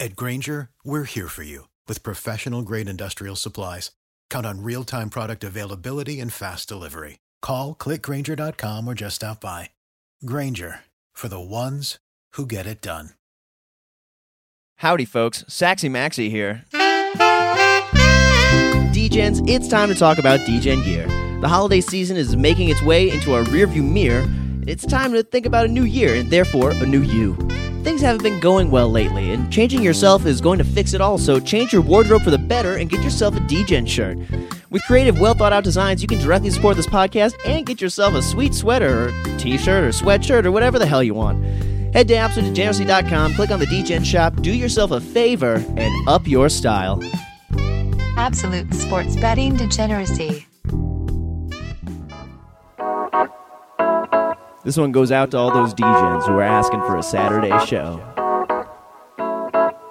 At Grainger, we're here for you with professional grade industrial supplies. Count on real time product availability and fast delivery. Call clickgrainger.com or just stop by. Grainger for the ones who get it done. Howdy, folks. Saxy Maxi here. DGens, it's time to talk about DGen gear. The holiday season is making its way into our rearview mirror. It's time to think about a new year and therefore a new you. Things haven't been going well lately, and changing yourself is going to fix it all, so change your wardrobe for the better and get yourself a DGen shirt. With creative, well thought out designs, you can directly support this podcast and get yourself a sweet sweater, or t shirt, or sweatshirt, or whatever the hell you want. Head to absolutedegeneracy.com, click on the DGen shop, do yourself a favor, and up your style. Absolute sports betting degeneracy. This one goes out to all those DJs who are asking for a Saturday show.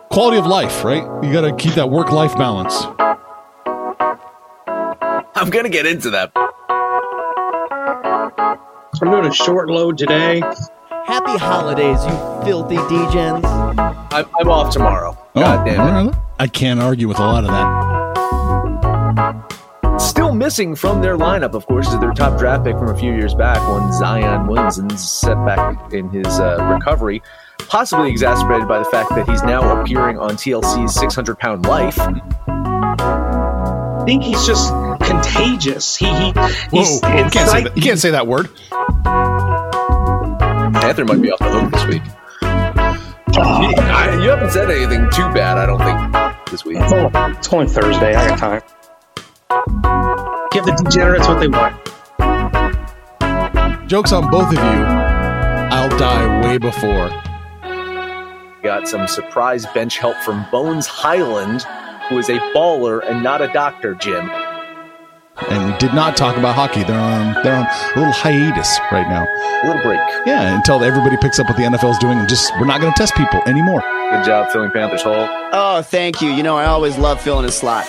Quality of life, right? You got to keep that work life balance. I'm gonna get into that. I'm doing a short load today. Happy holidays, you filthy DJs. I'm, I'm off tomorrow. Oh, God damn it. I can't argue with a lot of that. Still missing from their lineup, of course, is their top draft pick from a few years back, one Zion Williamson's setback in his uh, recovery, possibly exacerbated by the fact that he's now appearing on TLC's 600 Pound Life. I think he's just contagious. He, he Whoa, he's, whoa, you can't say like- that. You can't say that word. Panther might be off the hook this week. Gee, I- you haven't said anything too bad, I don't think, this week. It's only, it's only Thursday. I got time. Give the degenerates what they want. Jokes on both of you. I'll die way before. Got some surprise bench help from Bones Hyland, who is a baller and not a doctor, Jim. And we did not talk about hockey. They're on they're on a little hiatus right now. A little break. Yeah, until everybody picks up what the NFL's doing and just we're not going to test people anymore. Good job filling Panthers hole. Oh, thank you. You know, I always love filling a slot.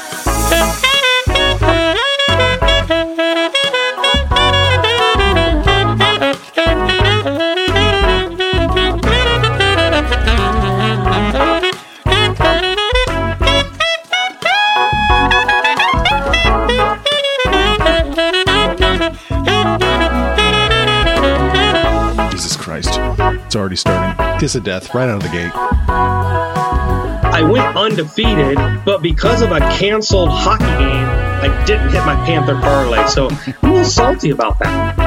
It's already starting. Kiss of death right out of the gate. I went undefeated, but because of a canceled hockey game, I didn't hit my Panther parlay. So I'm a little salty about that.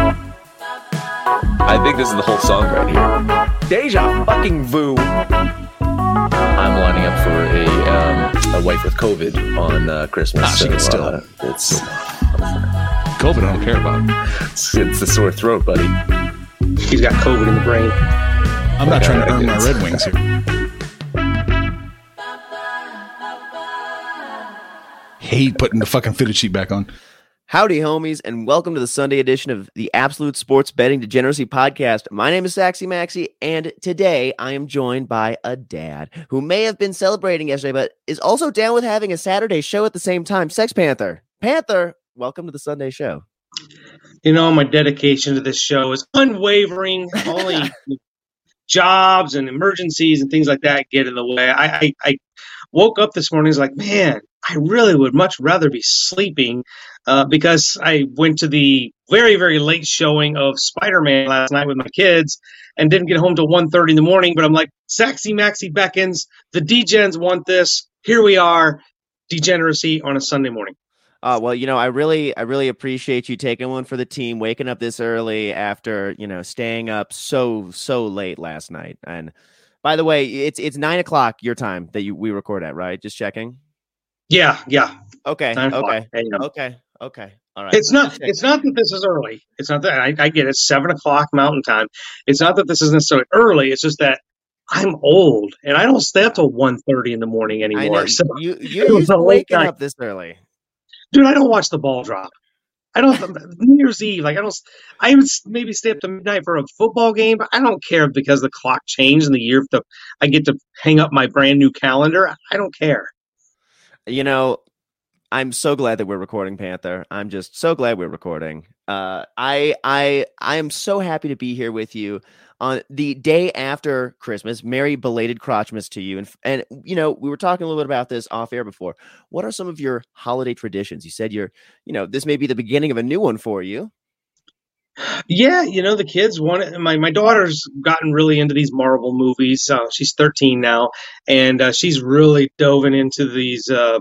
I think this is the whole song right here. Deja fucking vu. I'm lining up for a um, a wife with COVID on uh, Christmas. Ah, she can still- uh, it's, COVID, I don't care about. it's it's the sore throat, buddy. He's got COVID in the brain. I'm not trying to earn my Red Wings here. Hate putting the fucking fitted sheet back on. Howdy, homies, and welcome to the Sunday edition of the Absolute Sports Betting Degeneracy Podcast. My name is Saxy Maxi, and today I am joined by a dad who may have been celebrating yesterday, but is also down with having a Saturday show at the same time. Sex Panther. Panther, welcome to the Sunday show. You know, my dedication to this show is unwavering. Only jobs and emergencies and things like that get in the way. I, I, I woke up this morning was like, man, I really would much rather be sleeping uh, because I went to the very, very late showing of Spider Man last night with my kids and didn't get home till 1.30 in the morning. But I'm like, Saxy Maxi beckons. The Degens want this. Here we are. Degeneracy on a Sunday morning. Uh, well, you know, I really, I really appreciate you taking one for the team, waking up this early after you know staying up so so late last night. And by the way, it's it's nine o'clock your time that you we record at, right? Just checking. Yeah, yeah. Okay, okay, okay, okay. All right. It's not. It's not that this is early. It's not that I, I get it. Seven o'clock Mountain Time. It's not that this is necessarily early. It's just that I'm old and I don't stay up till 1.30 in the morning anymore. So, you it you're was used a to late waking up this early. Dude, I don't watch the ball drop. I don't. New Year's Eve, like I don't. I would maybe stay up to midnight for a football game, but I don't care because the clock changed in the year. The I get to hang up my brand new calendar, I don't care. You know, I'm so glad that we're recording Panther. I'm just so glad we're recording. Uh, I I I am so happy to be here with you on the day after Christmas. Merry belated Crotchmas to you. And and you know, we were talking a little bit about this off air before. What are some of your holiday traditions? You said you're, you know, this may be the beginning of a new one for you. Yeah, you know the kids want. My my daughter's gotten really into these Marvel movies. Uh, she's 13 now, and uh, she's really dove into these uh,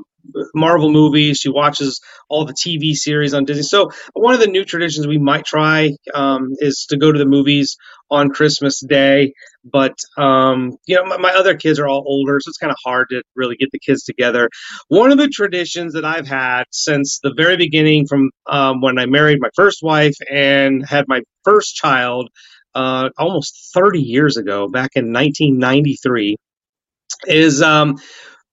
Marvel movies. She watches all the TV series on Disney. So one of the new traditions we might try um, is to go to the movies on Christmas Day. But um, you know, my, my other kids are all older, so it's kind of hard to really get the kids together. One of the traditions that I've had since the very beginning, from um, when I married my first wife and had my first child, uh, almost 30 years ago, back in 1993, is um,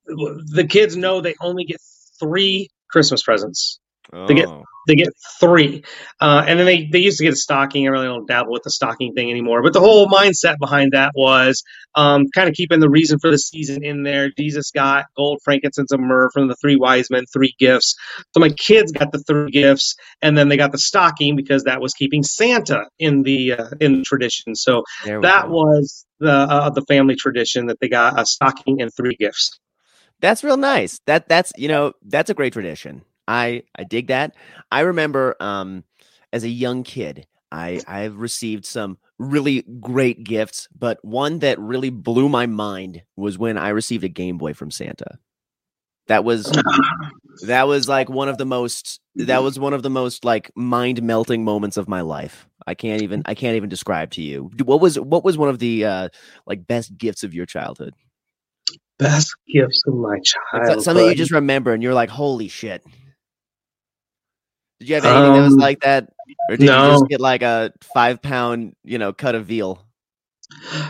the kids know they only get three Christmas presents. They get Oh. they get three, uh, and then they they used to get a stocking. I really don't dabble with the stocking thing anymore. But the whole mindset behind that was um, kind of keeping the reason for the season in there. Jesus got gold, frankincense, and myrrh from the three wise men, three gifts. So my kids got the three gifts, and then they got the stocking because that was keeping Santa in the uh, in the tradition. So that go. was the uh, the family tradition that they got a stocking and three gifts. That's real nice. That that's you know that's a great tradition. I I dig that. I remember um as a young kid, I I've received some really great gifts, but one that really blew my mind was when I received a Game Boy from Santa. That was that was like one of the most that was one of the most like mind melting moments of my life. I can't even I can't even describe to you. What was what was one of the uh like best gifts of your childhood? Best gifts of my childhood. something you just remember and you're like, holy shit. Did you have anything that was Um, like that? Or did you just get like a five pound, you know, cut of veal?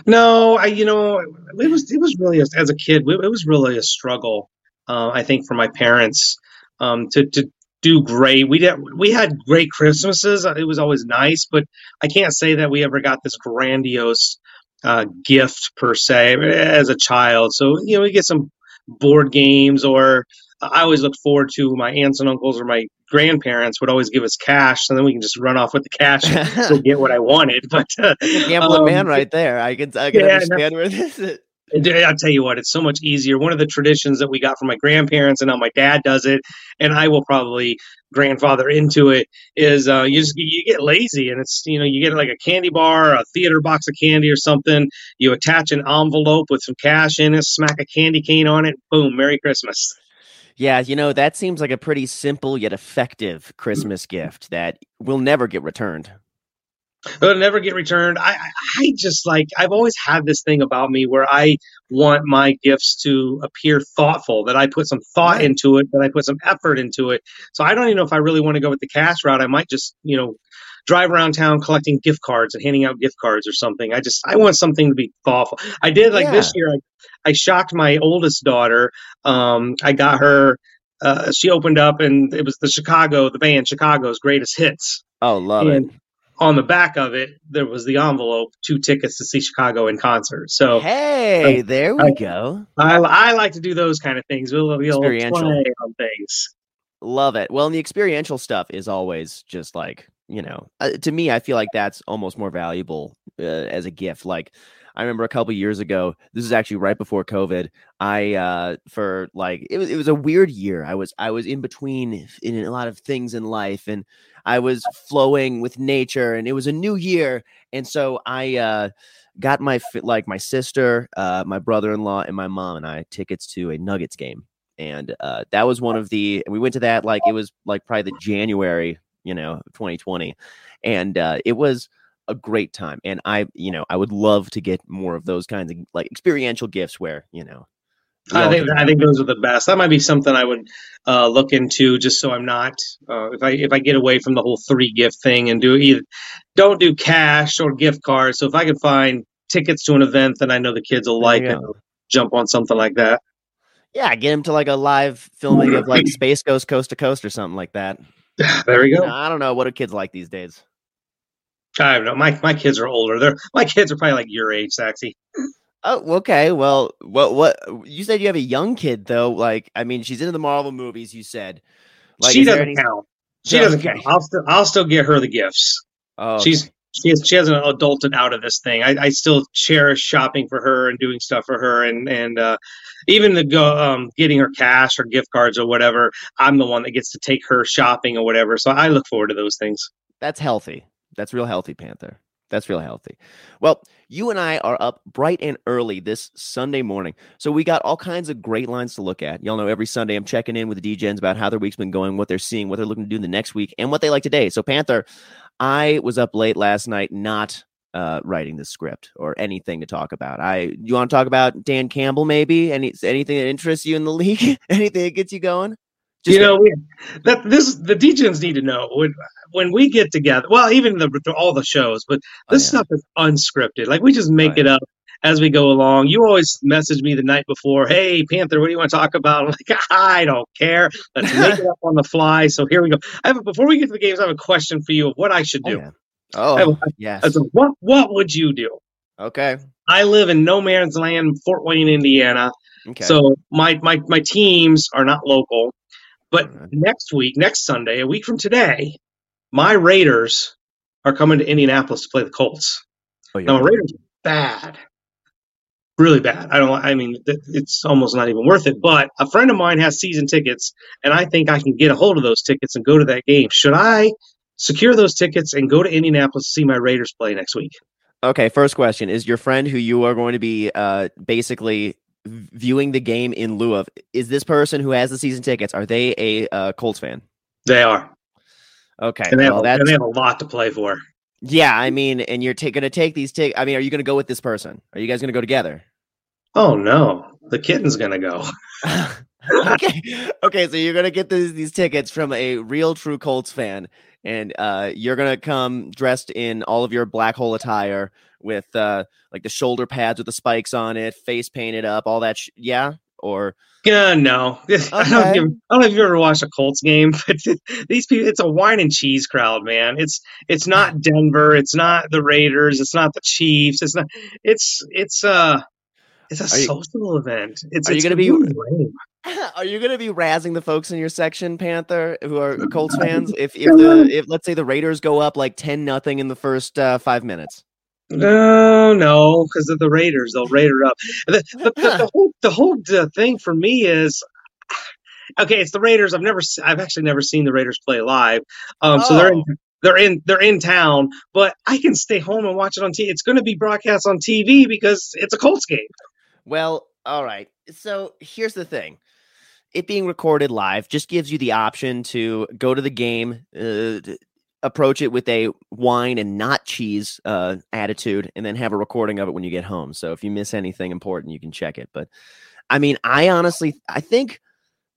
No, I you know it was it was really as, as a kid it was really a struggle. Uh, I think for my parents um, to to do great. We did we had great Christmases. It was always nice, but I can't say that we ever got this grandiose uh, gift per se as a child. So you know we get some board games or I always look forward to my aunts and uncles or my grandparents would always give us cash and then we can just run off with the cash to get what I wanted. But uh, a gambling um, man right there. I can I can yeah, no. understand where this is. I'll tell you what, it's so much easier. One of the traditions that we got from my grandparents, and now my dad does it, and I will probably grandfather into it, is uh, you just you get lazy, and it's you know you get like a candy bar, a theater box of candy or something. You attach an envelope with some cash in it, smack a candy cane on it, boom, Merry Christmas. Yeah, you know, that seems like a pretty simple yet effective Christmas gift that will never get returned. It'll never get returned. I, I just like I've always had this thing about me where I want my gifts to appear thoughtful, that I put some thought Right. into it, that I put some effort into it. So I don't even know if I really want to go with the cash route. I might just, you know, drive around town collecting gift cards and handing out gift cards or something. I just I want something to be thoughtful. I did like this year. I, I shocked my oldest daughter. Um, I got her. Uh, she opened up and it was the Chicago, the band Chicago's greatest hits Oh, love and it. On the back of it there was the envelope two tickets to see chicago in concert so Hey, there we I- go. I, I like to do those kind of things we'll, we'll Experiential. play on things Love it. Well, and the experiential stuff is always just like, you know, uh, to me, I feel like that's almost more valuable uh, as a gift. Like I remember a couple years ago. This is actually right before COVID. I uh, for like it was it was a weird year. I was I was in between in a lot of things in life, and I was flowing with nature, and it was a new year, and so I. Uh, got my like my sister, uh, my brother-in-law, and my mom and I tickets to a Nuggets game, and uh, that was one of the. We went to that like it was like probably the January, you know, 2020, and uh, it was a great time. And I, you know, I would love to get more of those kinds of like experiential gifts where you know. I think I think those are the best. That might be something I would uh, look into, just so I'm not uh, if I if I get away from the whole three gift thing and do either don't do cash or gift cards. So if I can find tickets to an event that I know the kids will like, and jump on something like that. Yeah, get him to like a live filming of like Space Ghost Coast to Coast or something like that. There we go. I don't know what are kids like these days. I don't know. My my kids are older. They're my kids are probably like your age, Saxy. Oh, okay. Well, what what you said you have a young kid though. Like, I mean, she's into the Marvel movies. You said like, she doesn't any... count. She doesn't count. I'll still I'll still get her the gifts. Oh, okay. she's she has, she hasn't adulted out of this thing. I, I still cherish shopping for her and doing stuff for her, and and uh, even the go um, getting her cash or gift cards or whatever. I'm the one that gets to take her shopping or whatever. So I look forward to those things. That's healthy. That's real healthy, Panther. That's real healthy. Well, you and I are up bright and early this Sunday morning. So we got all kinds of great lines to look at. Y'all know every Sunday I'm checking in with the DJs about how their week's been going, what they're seeing, what they're looking to do the next week, and what they like today. So, Panther, I was up late last night not uh, writing the script or anything to talk about. I you want to talk about Dan Campbell maybe? Any anything that interests you in the league? anything that gets you going? Just you know we, that this the DJs need to know when when we get together. Well, even the all the shows, but oh, this oh, yeah. stuff is unscripted. Like we just make it up as we go along. You always message me the night before, "Hey Panther, what do you want to talk about?" I'm like, I don't care. Let's make it up on the fly. So here we go. I have, before we get to the games, I have a question for you of what I should oh, do. Oh, yeah. oh yes. what what would you do? Okay. I live in no man's land, Fort Wayne, Indiana. Okay. So my my my teams are not local. But right. next week, next Sunday, a week from today, my Raiders are coming to Indianapolis to play the Colts. Oh, now, my Raiders are bad really bad. I don't. I mean, it's almost not even worth it. But a friend of mine has season tickets, and I think I can get a hold of those tickets and go to that game. Should I secure those tickets and go to Indianapolis to see my Raiders play next week? Okay. First question: Is your friend who you are going to be uh, basically viewing the game in lieu of? Is this person who has the season tickets? Are they a uh, Colts fan? They are. Okay. And they, well, have, and they have a lot to play for. Yeah, I mean, and you're t- to take these. tickets i mean, are you going to go with this person? Are you guys going to go together? Oh no, the kitten's going to go. okay, okay. So you're going to get these these tickets from a real true Colts fan, and uh, you're going to come dressed in all of your black hole attire with uh, like the shoulder pads with the spikes on it, face painted up, all that. Sh- yeah, or uh, no, okay. I, don't I don't know if you ever watched a Colts game, but these people, it's a wine and cheese crowd, man. It's it's not Denver, it's not the Raiders, it's not the Chiefs, it's not. It's it's uh, it's a are social you, event. It's are it's you gonna be? Are you gonna be razzing the folks in your section, Panther, who are Colts fans? If if the if let's say the Raiders go up like ten nothing in the first uh, five minutes. No, no, because of the Raiders, they'll Raider up. The, the, the, the whole the whole uh, thing for me is okay. It's the Raiders. I've never, I've actually never seen the Raiders play live. Um, oh. so they're in, oh. they're in they're in town, but I can stay home and watch it on TV. It's going to be broadcast on TV because it's a Colts game. Well, all right. So here's the thing. It being recorded live just gives you the option to go to the game, uh, approach it with a wine and not cheese uh, attitude and then have a recording of it when you get home. So if you miss anything important, you can check it. But I mean, I honestly, I think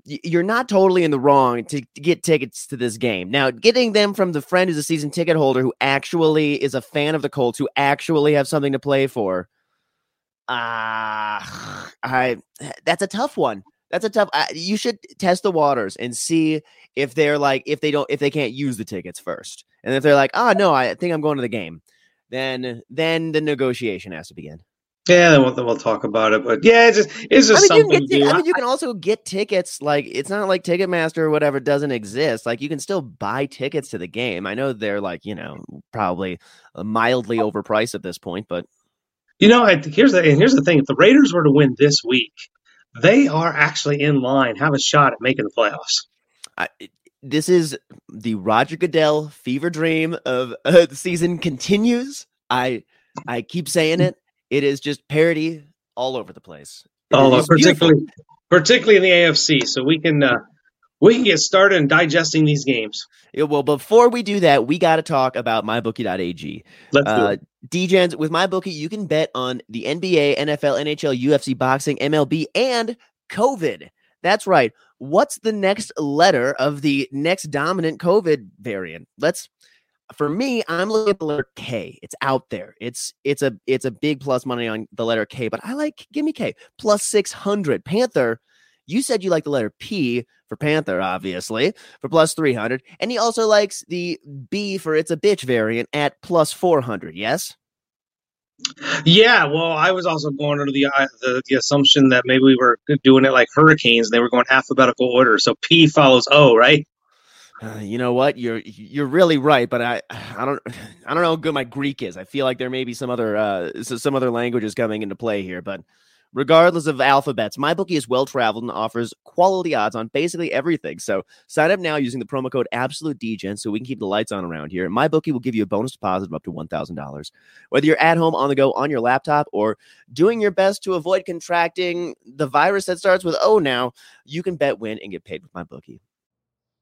you're not totally in the wrong to, to get tickets to this game. Now, getting them from the friend who's a season ticket holder who actually is a fan of the Colts, who actually have something to play for. Ah, uh, I that's a tough one. That's a tough. You should test the waters and see if they're like if they don't if they can't use the tickets first, and if they're like, oh no, I think I'm going to the game, then then the negotiation has to begin. Yeah, then we'll, then we'll talk about it. But yeah, it's just it's just I mean, you something. can get, do. I mean, you can also get tickets. Like, it's not like Ticketmaster or whatever doesn't exist. Like, you can still buy tickets to the game. I know they're like, you know, probably mildly overpriced at this point, but You know, here's the and here's the thing: if the Raiders were to win this week, they are actually in line, have a shot at making the playoffs. I, this is the Roger Goodell fever dream of uh, the season continues. I I keep saying it. It is just parody all over the place. Beautiful. particularly particularly in the AFC, so we can uh, we can get started in digesting these games. Yeah, well, before we do that, we got to talk about mybookie.ag. Let's do Uh, it. DJs, with MyBookie, you can bet on the NBA, NFL, NHL, UFC, boxing, MLB, and COVID. That's right. What's the next letter of the next dominant COVID variant? Let's. For me, I'm looking at the letter K. It's out there. It's it's a it's a big plus money on the letter K, but I like give me K plus six hundred. Panther, you said you like the letter P for Panther, obviously for plus 300. And he also likes the B for it's a bitch variant at plus 400. Yes? Yeah, well, I was also going under the, uh, the the assumption that maybe we were doing it like hurricanes. And They were going alphabetical order, so P follows O, right? Uh, you know what? You're you're really right, but I I don't I don't know how good my Greek is. I feel like there may be some other uh some other languages coming into play here, but regardless of alphabets, MyBookie is well traveled and offers quality odds on basically everything. So sign up now using the promo code Absolute DGen so we can keep the lights on around here. MyBookie will give you a bonus deposit of up to one thousand dollars. Whether you're at home on the go on your laptop or doing your best to avoid contracting the virus that starts with O now, you can bet, win, and get paid with MyBookie.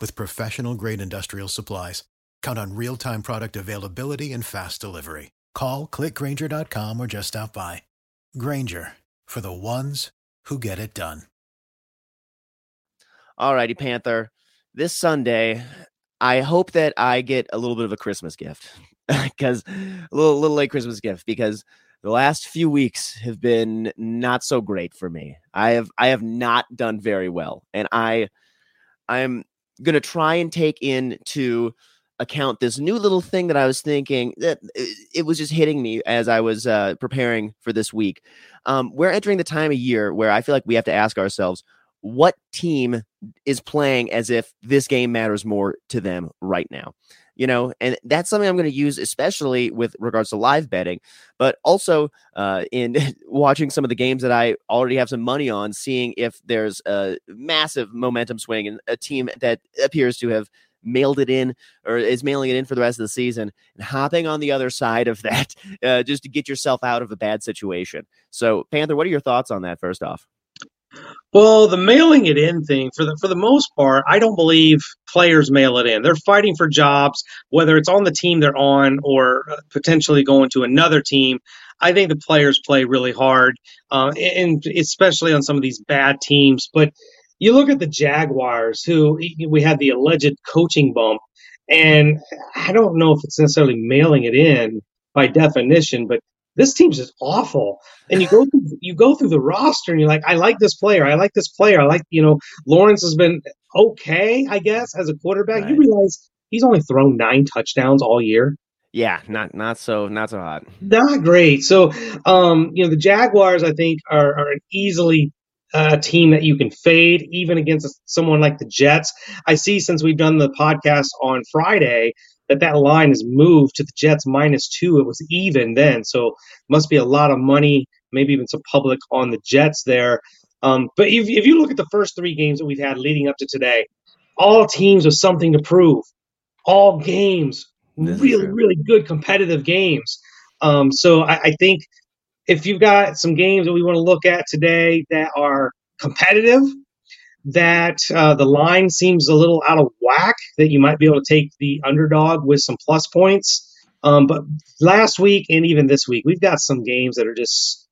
with professional grade industrial supplies. Count on real time product availability and fast delivery. Call clickgrainger.com or just stop by. Grainger for the ones who get it done. All righty, Panther. This Sunday, I hope that I get a little bit of a Christmas gift because a little, little late Christmas gift because the last few weeks have been not so great for me. I have I have not done very well, and I I'm gonna try and take into account this new little thing that I was thinking that it, it was just hitting me as I was uh, preparing for this week. Um, we're entering the time of year where I feel like we have to ask ourselves what team is playing as if this game matters more to them right now you know and that's something i'm going to use especially with regards to live betting but also uh, in watching some of the games that i already have some money on seeing if there's a massive momentum swing and a team that appears to have mailed it in or is mailing it in for the rest of the season and hopping on the other side of that uh, just to get yourself out of a bad situation. So panther what are your thoughts on that first off Well, the mailing it in thing for the for the most part, I don't believe players mail it in. They're fighting for jobs, whether it's on the team they're on or uh, potentially going to another team. I think the players play really hard, uh, and especially on some of these bad teams. But you look at the Jaguars, who we had the alleged coaching bump, and I don't know if it's necessarily mailing it in by definition, but this team's just awful. And you go through you go through the roster and you're like, I like this player, I like this player, I like you know Lawrence has been okay, I guess, as a quarterback. You realize he's only thrown nine touchdowns all year. Yeah, not not so not so hot. Not great. So, um, you know, the Jaguars, I think, are, are an easily uh, team that you can fade, even against someone like the Jets. I see since we've done the podcast on Friday that that line has moved to the Jets minus two. It was even then, so must be a lot of money, maybe even some public on the Jets there. Um, but if, if you look at the first three games that we've had leading up to today, all teams with something to prove, all games really, really good competitive games. Um, so I, I, think if you've got some games that we want to look at today that are competitive, that uh, the line seems a little out of whack, that you might be able to take the underdog with some plus points. Um, but last week and even this week, we've got some games that are just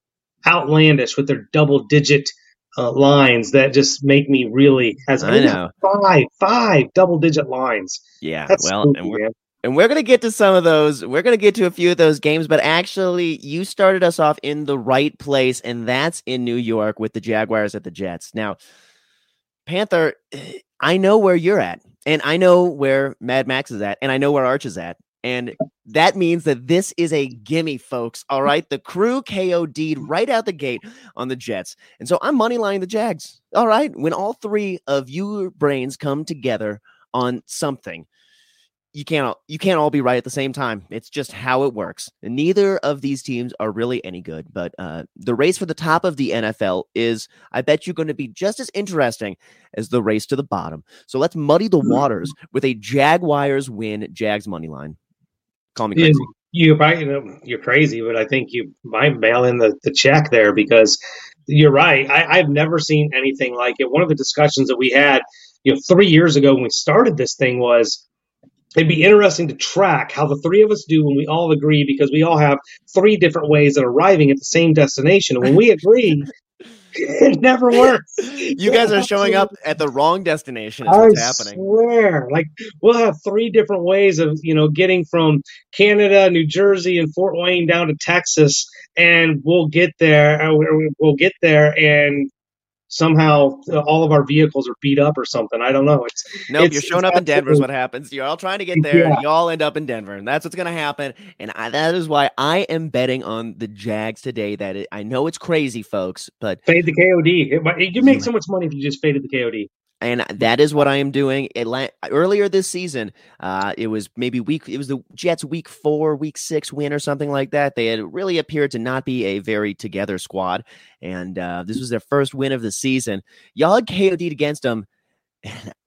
outlandish with their double digit uh, lines that just make me really as I know five five double digit lines. Yeah, That's well, spooky, and we're, man. And we're going to get to some of those. We're going to get to a few of those games, but actually, you started us off in the right place, and that's in New York with the Jaguars at the Jets. Now, Panther, eh, I know where you're at, and I know where Mad Max is at, and I know where Arch is at. And that means that this is a gimme, folks. All right. The crew KOD'd right out the gate on the Jets. And so I'm money line the Jags. All right. When all three of you brains come together on something, you can't all, you can't all be right at the same time. It's just how it works. Neither of these teams are really any good. But uh, the race for the top of the NFL is, I bet you, going to be just as interesting as the race to the bottom. So let's muddy the waters with a Jaguars win, Jags money line. Call me crazy. You, you you're crazy, but I think you might mail in the, the check there because you're right. I, I've never seen anything like it. One of the discussions that we had, you know, three years ago when we started this thing was it'd be interesting to track how the three of us do when we all agree because we all have three different ways of arriving at the same destination. And when we agree, it never works. You guys are showing up at the wrong destination. I happening. swear, like we'll have three different ways of you know getting from Canada, New Jersey, and Fort Wayne down to Texas, and we'll get there. Uh, we'll get there, and somehow all of our vehicles are beat up or something. I don't know. It's nope. It's, you're showing up in Denver is what happens. You're all trying to get there. Yeah. You all end up in Denver, and that's what's going to happen. And I, that is why I am betting on the Jags today. That it, I know it's crazy, folks, but fade the KOD. It, you make so much money if you just faded the KOD and that is what I am doing. earlier this season, uh, it was maybe week. It was the Jets' week four, week six win or something like that. They had really appeared to not be a very together squad, and uh, this was their first win of the season. Y'all had KOD'd against them.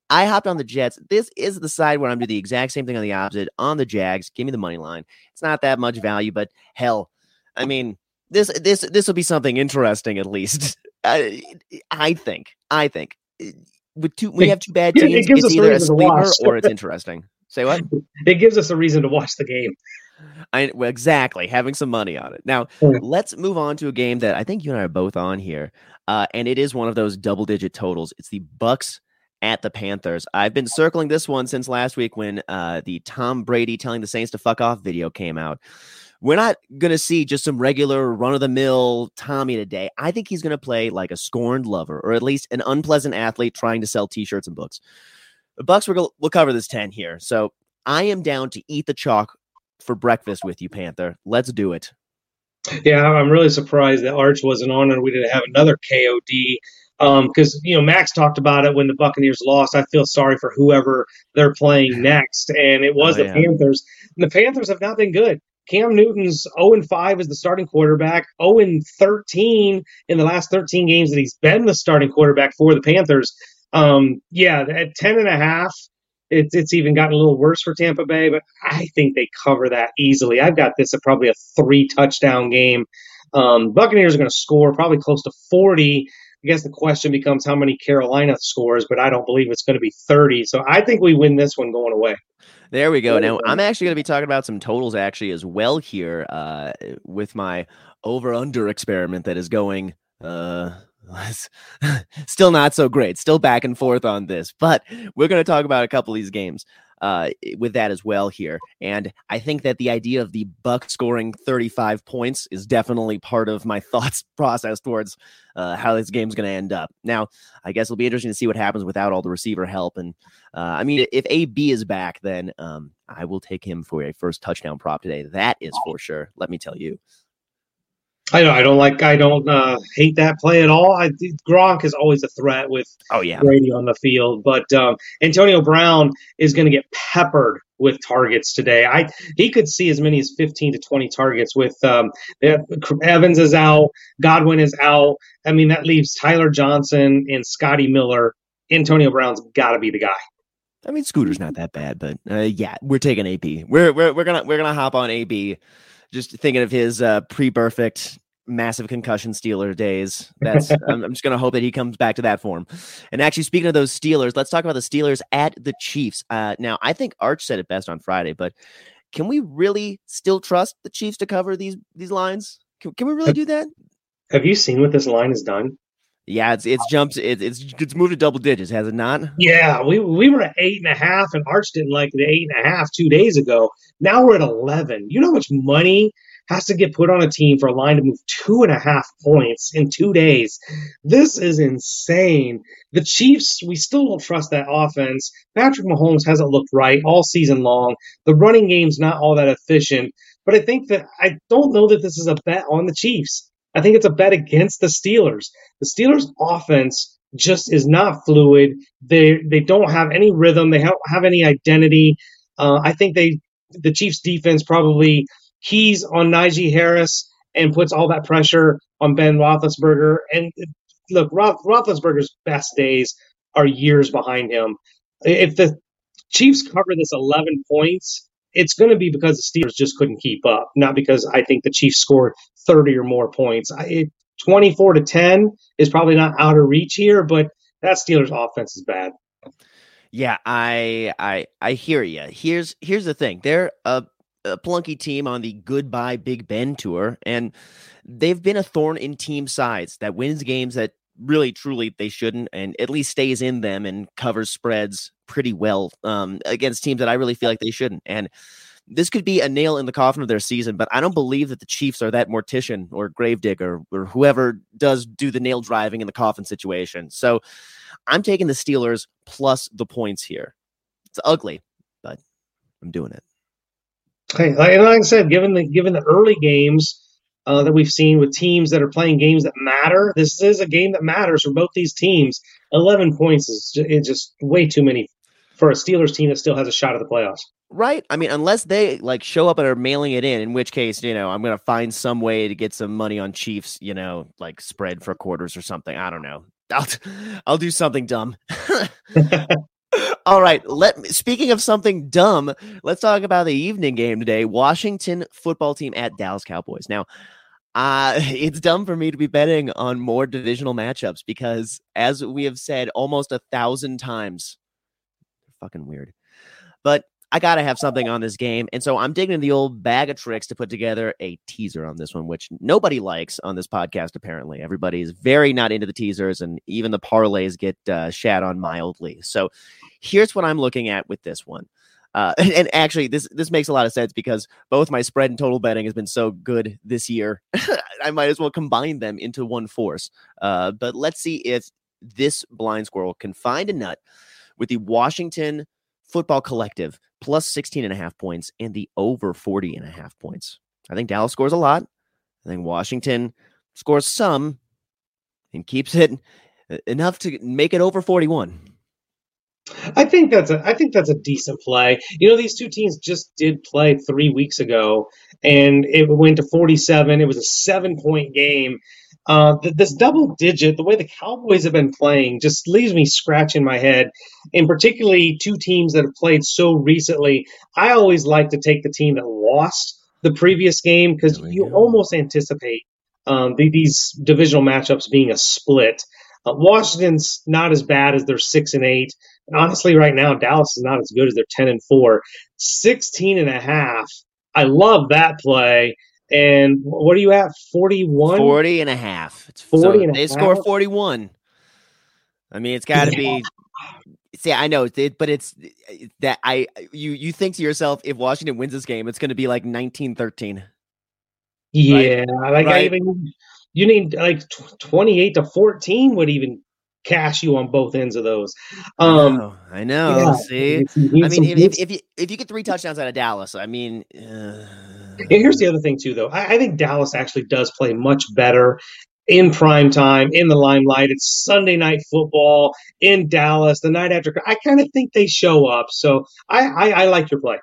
I hopped on the Jets. This is the side where I'm doing the exact same thing on the opposite on the Jags. Give me the money line. It's not that much value, but hell, I mean, this this this will be something interesting at least. I, I think. I think with two we have two bad teams, it gives it's us either a sleeper or it's interesting. Say what? It gives us a reason to watch the game. I well, exactly having some money on it. Now mm. let's move on to a game that I think you and I are both on here, uh, and it is one of those double-digit totals. It's the Bucs at the Panthers. I've been circling this one since last week when uh, the Tom Brady telling the Saints to fuck off video came out we're not going to see just some regular run of the mill Tommy today. I think he's going to play like a scorned lover or at least an unpleasant athlete trying to sell t shirts and books. The Bucs, we'll, we'll cover this 10 here. So I am down to eat the chalk for breakfast with you, Panther. Let's do it. Yeah, I'm really surprised that Arch wasn't on and we didn't have another KOD because um, you know Max talked about it when the Buccaneers lost. I feel sorry for whoever they're playing next, and it was oh, the yeah. Panthers. And the Panthers have not been good. Cam Newton's 0 5 as the starting quarterback, 0 13 in the last 13 games that he's been the starting quarterback for the Panthers. Um, yeah, at 10 and a half, it's, it's even gotten a little worse for Tampa Bay, but I think they cover that easily. I've got this at probably a three touchdown game. Um, Buccaneers are going to score probably close to 40. I guess the question becomes how many Carolina scores, but I don't believe it's going to be 30. So I think we win this one going away. There we go. Now I'm actually going to be talking about some totals actually as well here uh, with my over under experiment that is going uh, still not so great. Still back and forth on this, but we're going to talk about a couple of these games. Uh, with that as well here. And I think that the idea of the Buck scoring 35 points is definitely part of my thoughts process towards uh, how this game's going to end up. Now, I guess it'll be interesting to see what happens without all the receiver help. And uh, I mean, if AB is back, then um, I will take him for a first touchdown prop today. That is for sure. Let me tell you. I don't. I don't like. I don't uh, hate that play at all. I Gronk is always a threat with oh yeah Brady on the field, but um, Antonio Brown is going to get peppered with targets today. I he could see as many as fifteen to twenty targets. With um, Evans is out, Godwin is out. I mean that leaves Tyler Johnson and Scotty Miller. Antonio Brown's got to be the guy. I mean, Scooter's not that bad, but uh, yeah, we're taking AB. We're we're we're gonna we're gonna hop on AB just thinking of his uh, pre-perfect massive concussion Steeler days. That's I'm, I'm, just gonna hope that he comes back to that form. And actually, speaking of those Steelers, let's talk about the Steelers at the Chiefs. Uh, now, I think Arch said it best on Friday, but can we really still trust the Chiefs to cover these these lines? Can, can we really do that? Have you seen what this line has done? Yeah, it's it's jumped. It, it's it's moved to double digits, has it not? Yeah, we we were at eight and a half, and Arch didn't like the eight and a half two days ago. Now we're at eleven. You know how much money has to get put on a team for a line to move two and a half points in two days. This is insane. The Chiefs, we still don't trust that offense. Patrick Mahomes hasn't looked right all season long. The running game's not all that efficient. But I think that I don't know that this is a bet on the Chiefs. I think it's a bet against the Steelers. The Steelers' offense just is not fluid. They they don't have any rhythm. They don't have any identity. Uh, I think they the Chiefs' defense probably keys on Najee Harris and puts all that pressure on Ben Roethlisberger. And look, Roth, Roethlisberger's best days are years behind him. If the Chiefs cover this 11 points, it's going to be because the Steelers just couldn't keep up, not because I think the Chiefs scored 30 or more points. It, 24 to 10 is probably not out of reach here, but that Steelers offense is bad. Yeah, I I I hear you. Here's here's the thing. They're a, a plunky team on the Goodbye Big Ben tour, and they've been a thorn in team sides that wins games that really truly they shouldn't, and at least stays in them and covers spreads pretty well um, against teams that I really feel like they shouldn't. And this could be a nail in the coffin of their season, but I don't believe that the Chiefs are that mortician or gravedigger or whoever does do the nail driving in the coffin situation. So I'm taking the Steelers plus the points here. It's ugly, but I'm doing it. Hey, and like I said, given the given the early games uh, that we've seen with teams that are playing games that matter, this is a game that matters for both these teams. Eleven points is just, just way too many for a Steelers team that still has a shot at the playoffs. Right. I mean, unless they like show up and are mailing it in, in which case, you know, I'm going to find some way to get some money on Chiefs, you know, like spread for quarters or something. I don't know. I'll, I'll do something dumb. All right. Let me, speaking of something dumb, let's talk about the evening game today. Washington football team at Dallas Cowboys. Now, uh, it's dumb for me to be betting on more divisional matchups because, as we have said almost a thousand times, fucking weird. But I got to have something on this game. And so I'm digging the old bag of tricks to put together a teaser on this one, which nobody likes on this podcast, apparently. Everybody is very not into the teasers, and even the parlays get uh, shat on mildly. So here's what I'm looking at with this one. Uh, and, and, actually, this this makes a lot of sense because both my spread and total betting has been so good this year. I might as well combine them into one force. Uh, but let's see if this blind squirrel can find a nut with the Washington Football Collective plus 16 and a half points and the over 40 and a half points. I think Dallas scores a lot. I think Washington scores some and keeps it uh, enough to make it over 41. I think that's a I think that's a decent play. You know, these two teams just did play three weeks ago, and it went to 47. It was a seven point game, uh, this double digit, the way the Cowboys have been playing, just leaves me scratching my head. And particularly two teams that have played so recently. I always like to take the team that lost the previous game because you go. almost anticipate um, the, these divisional matchups being a split. Uh, Washington's not as bad as they're six and eight. And honestly, right now, Dallas is not as good as they're 10 and four. 16 and a half. I love that play. And what are you at? 41? 40 and a half. It's 40 so and they half? score 41. I mean, it's got to yeah. be See, I know, it, but it's that I you you think to yourself, if Washington wins this game, it's going to be like 1913. Yeah, right? like right? I even you need like 28 to 14 would even cash you on both ends of those. Um, I know. I know. yeah, See, I mean, if, if, if you if you get three touchdowns out of Dallas, I mean, uh, And here's the other thing too, though. I, I think Dallas actually does play much better in prime time, in the limelight. It's Sunday night football in Dallas, the night after. I kind of think they show up. So I, I, I like your play.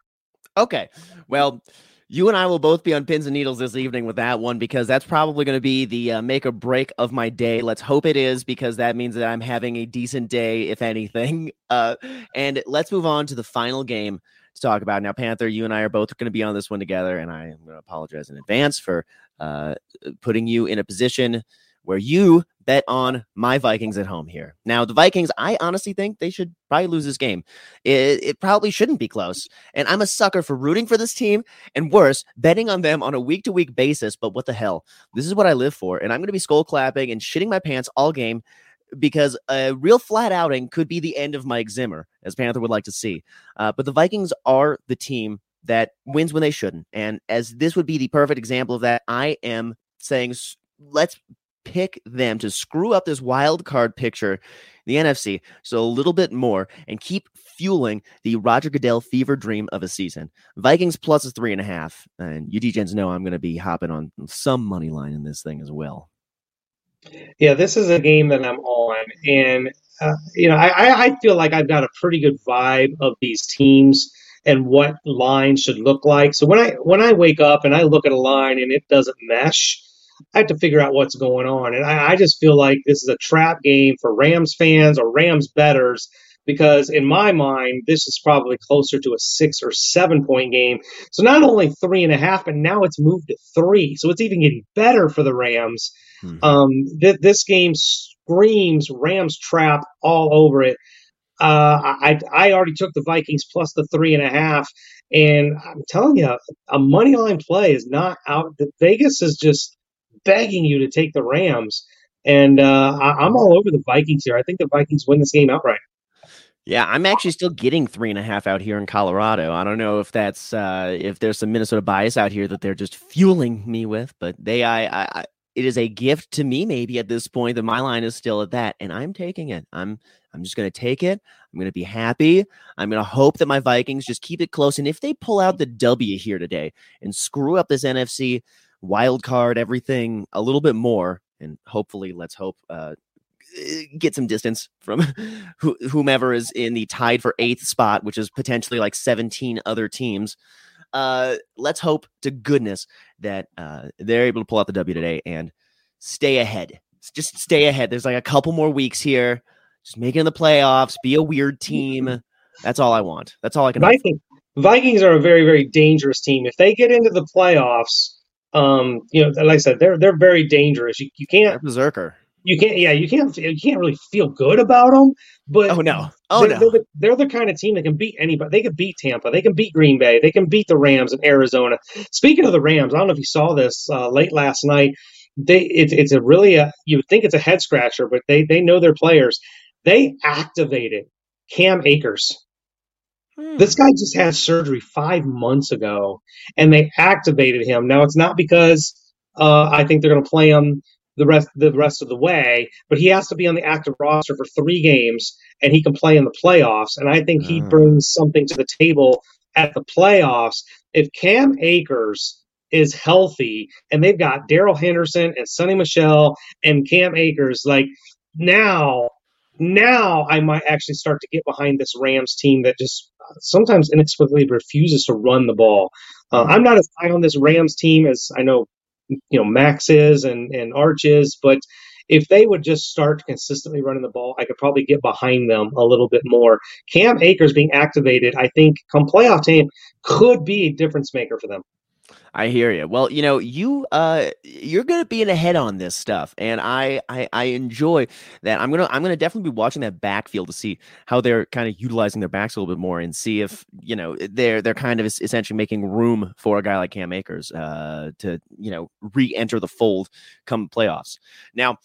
Okay. Well, you and I will both be on pins and needles this evening with that one because that's probably going to be the uh, make or break of my day. Let's hope it is because that means that I'm having a decent day, if anything. Uh, and let's move on to the final game to talk about. Now, Panther, you and I are both going to be on this one together, and I am going to apologize in advance for uh, putting you in a position where you bet on my Vikings at home here. Now, the Vikings, I honestly think they should probably lose this game. It, it probably shouldn't be close. And I'm a sucker for rooting for this team and worse, betting on them on a week to week basis. But what the hell? This is what I live for. And I'm going to be skull clapping and shitting my pants all game because a real flat outing could be the end of Mike Zimmer, as Panther would like to see. Uh, but the Vikings are the team that wins when they shouldn't. And as this would be the perfect example of that, I am saying let's pick them to screw up this wild card picture, the NFC, so a little bit more and keep fueling the Roger Goodell fever dream of a season. Vikings plus is three and a half. And you DJs know I'm going to be hopping on some money line in this thing as well. Yeah, this is a game that I'm on, and uh, you know, I, I feel like I've got a pretty good vibe of these teams and what lines should look like. So when I when I wake up and I look at a line and it doesn't mesh, I have to figure out what's going on. And I, I just feel like this is a trap game for Rams fans or Rams betters because in my mind, this is probably closer to a six or seven point game. So not only three and a half, but now it's moved to three. So it's even getting better for the Rams. Um, th- this game screams Rams trap all over it. Uh, I I already took the Vikings plus the three and a half, and I'm telling you, a money line play is not out. Vegas is just begging you to take the Rams, and uh, I, I'm all over the Vikings here. I think the Vikings win this game outright. Yeah, I'm actually still getting three and a half out here in Colorado. I don't know if that's uh, if there's some Minnesota bias out here that they're just fueling me with, but they, I, I, I, it is a gift to me maybe at this point that my line is still at that, and I'm taking it. I'm, I'm just gonna take it. I'm gonna be happy. I'm gonna hope that my Vikings just keep it close, and if they pull out the W here today and screw up this NFC wild card, everything a little bit more, and hopefully, let's hope. Uh, get some distance from whomever is in the tied for eighth spot, which is potentially like 17 other teams. Uh, let's hope to goodness that uh, they're able to pull out the W today and stay ahead. Just stay ahead. There's like a couple more weeks here. Just make it in the playoffs. Be a weird team. That's all I want. That's all I can. Vikings, Vikings are a very very dangerous team. If they get into the playoffs, um, you know, like I said, they're they're very dangerous. You you can't They're berserker. You can't yeah you can't you can't really feel good about them but Oh no. Oh they're, no. they're, the, they're the kind of team that can beat anybody they can beat tampa they can beat green bay they can beat the rams in arizona speaking of the rams i don't know if you saw this uh, late last night they it's, it's a really a, you would think it's a head scratcher but they they know their players they activated cam akers Hmm. this guy just had surgery five months ago, and they activated him. Now it's not because uh, I think they're going to play him the rest the rest of the way, but he has to be on the active roster for three games, and he can play in the playoffs. And I think he Ah. brings something to the table at the playoffs. If Cam Akers is healthy, and they've got Darrell Henderson and Sony Michel and Cam Akers, like now now I might actually start to get behind this Rams team that just sometimes inexplicably refuses to run the ball. Uh, I'm not as high on this Rams team as I know, you know, Max is and and Arch is, but if they would just start consistently running the ball, I could probably get behind them a little bit more. Cam Akers being activated, I think, come playoff time, could be a difference maker for them. I hear you. Well, you know, you uh you're gonna be in ahead on this stuff, and I, I I enjoy that. I'm gonna I'm gonna definitely be watching that backfield to see how they're kind of utilizing their backs a little bit more, and see if you know they're they're kind of essentially making room for a guy like Cam Akers uh to you know re-enter the fold come playoffs. Now,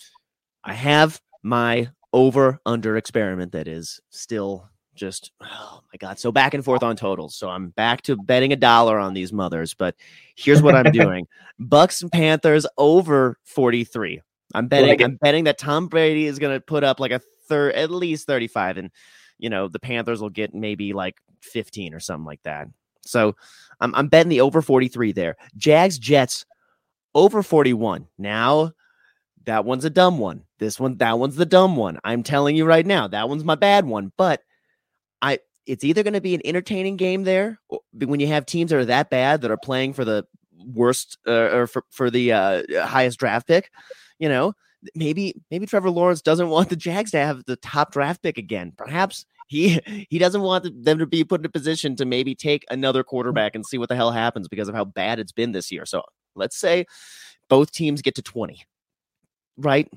I have my over under experiment that is still just oh my god so back and forth on totals so i'm back to betting a dollar on these mothers but here's what i'm doing Bucs and panthers over 43 i'm betting Like i'm betting that tom brady is going to put up like a third at least 35 and you know the panthers will get maybe like 15 or something like that so i'm, I'm betting the over 43 there jags jets over 41 now that one's a dumb one. This one, that one's the dumb one. I'm telling you right now, that one's my bad one. But I, it's either going to be an entertaining game there when you have teams that are that bad that are playing for the worst uh, or for, for the uh, highest draft pick. You know, maybe maybe Trevor Lawrence doesn't want the Jags to have the top draft pick again. Perhaps he he doesn't want them to be put in a position to maybe take another quarterback and see what the hell happens because of how bad it's been this year. So let's say both teams get to 20 right?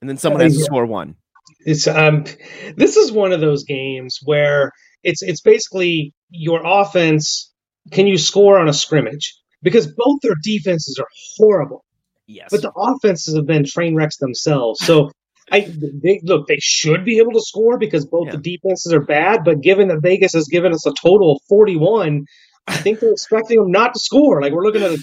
And then someone has to score one. It's um, this is one of those games where it's it's basically your offense. Can you score on a scrimmage? Because both their defenses are horrible, Yes. but the offenses have been train wrecks themselves. So I they look they should be able to score because both Yeah. the defenses are bad. But given that Vegas has given us a total of forty one, I think they're expecting them not to score. Like we're looking at a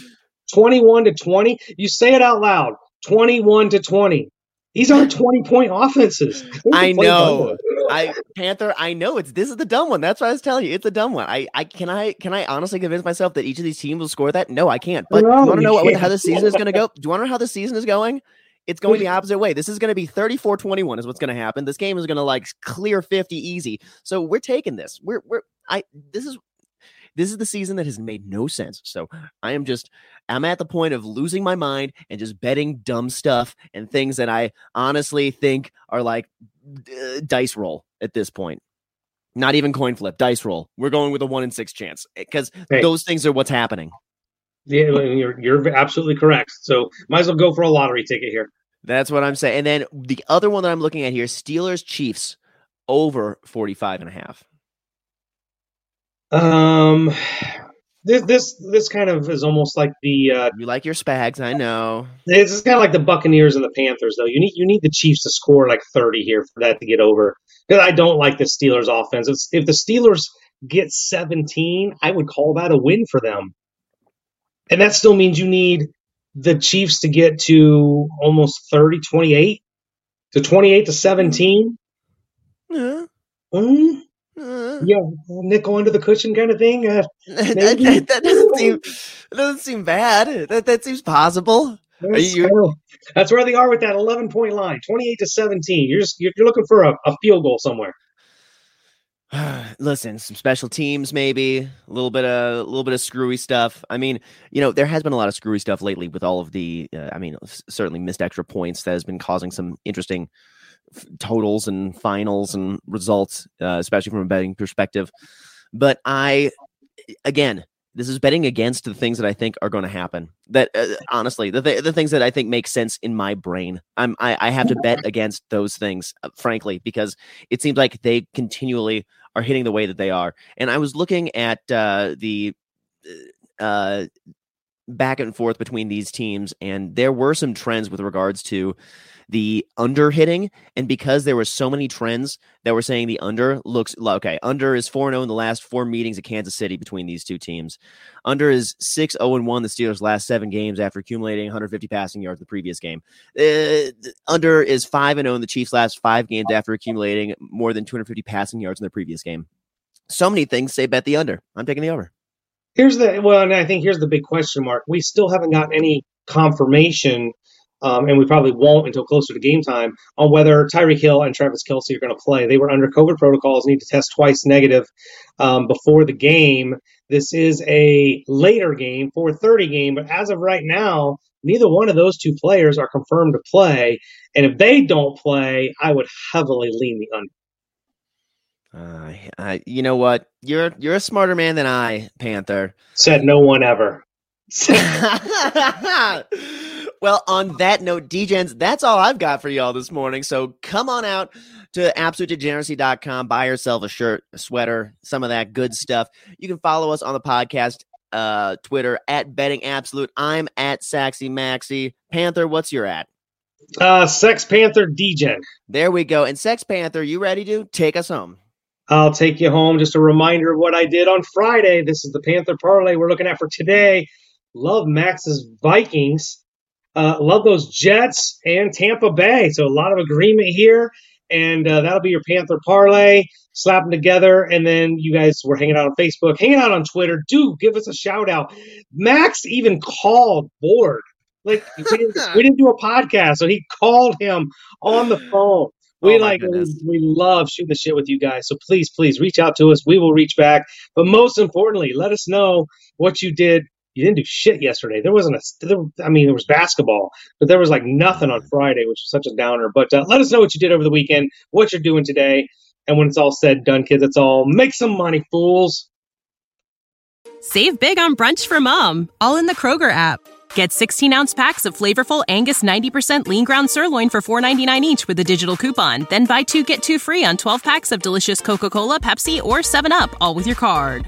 twenty one to twenty. You say it out loud. Twenty one to twenty. These aren't twenty point offenses. I know. I Panther, I know it's this is the dumb one. That's what I was telling you. It's a dumb one. I, I can I can I honestly convince myself that each of these teams will score that? No, I can't. But do No, you want to know what, how the season is going to go? Do you want to know how the season is going? It's going the opposite way. This is going to be 34-21 is what's going to happen. This game is going to like clear 50 easy. So we're taking this. We're we're I this is this is the season that has made no sense. So I am just I'm at the point of losing my mind and just betting dumb stuff and things that I honestly think are like uh, dice roll at this point. Not even coin flip, dice roll. We're going with a one in six chance because Hey. those things are what's happening. Yeah, you're you're absolutely correct. So might as well go for a lottery ticket here. That's what I'm saying. And then the other one that I'm looking at here, Steelers Chiefs over 45 and a half. Um, this this this kind of is almost like the uh, You like your spags, I know. this is kind of like the Buccaneers and the Panthers though. You need you need the Chiefs to score like thirty here for that to get over. Because I don't like the Steelers offense. If, if the Steelers get seventeen, I would call that a win for them. And that still means you need the Chiefs to get to almost 30, 28 to 28 to 17. Uh, Mm, uh. Yeah, nickel under the cushion kind of thing. Uh, that, that- that doesn't seem that doesn't seem bad. That that seems possible. That's, you- that's where they are with that 11 point line, 28 to 17. You're just you're, you're looking for a, a field goal somewhere. Listen, some special teams, maybe a little bit of a little bit of screwy stuff. I mean, you know, there has been a lot of screwy stuff lately with all of the. Uh, I mean, certainly missed extra points that has been causing some interesting totals and finals and results, uh, especially from a betting perspective. But I, again, this is betting against the things that I think are going to happen. That uh, honestly, the th- the things that I think make sense in my brain, I'm I, I have to bet against those things, uh, frankly, because it seems like they continually are hitting the way that they are. And I was looking at uh, the uh, back and forth between these teams, and there were some trends with regards to the under hitting. And because there were so many trends that were saying the under looks okay, under is 4 0 in the last four meetings at Kansas City between these two teams. Under is 6 0 1 the Steelers' last seven games after accumulating 150 passing yards the previous game. Uh, under is 5 0 in the Chiefs' last five games after accumulating more than 250 passing yards in their previous game. So many things say bet the under. I'm taking the over. Here's the well, and I think here's the big question mark. We still haven't gotten any confirmation, um, and we probably won't until closer to game time on whether Tyreek Hill and Travis Kelce are going to play. They were under COVID protocols, need to test twice negative um, before the game. This is a later game, 4:30 game, but as of right now, neither one of those two players are confirmed to play. And if they don't play, I would heavily lean the under. Uh, I, you know what? You're you're a smarter man than I, Panther. Said no one ever. well, on that note, DJs, that's all I've got for y'all this morning. So come on out to absolutedegeneracy.com, buy yourself a shirt, a sweater, some of that good stuff. You can follow us on the podcast, uh, Twitter at betting absolute. I'm at Saxy Maxi. Panther, what's your at? Uh, Sex Panther Degen. There we go. And Sex Panther, you ready to take us home? I'll take you home. Just a reminder of what I did on Friday. This is the Panther parlay we're looking at for today. Love Max's Vikings. Uh, love those Jets and Tampa Bay. So a lot of agreement here, and uh, that'll be your Panther parlay. Slap them together, and then you guys were hanging out on Facebook, hanging out on Twitter. Do give us a shout out. Max even called Board. Like we didn't, we didn't do a podcast, so he called him on the phone. We Oh, like we, we love shooting the shit with you guys. So please, please reach out to us. We will reach back. But most importantly, let us know what you did. You didn't do shit yesterday. There wasn't a. There, I mean, there was basketball, but there was like nothing on Friday, which was such a downer. But uh, let us know what you did over the weekend, what you're doing today, and when it's all said and done, kids, it's all make some money, fools. Save big on brunch for mom, all in the Kroger app. Get 16 ounce packs of flavorful Angus 90% lean ground sirloin for $4.99 each with a digital coupon. Then buy two get two free on 12 packs of delicious Coca Cola, Pepsi, or 7UP, all with your card.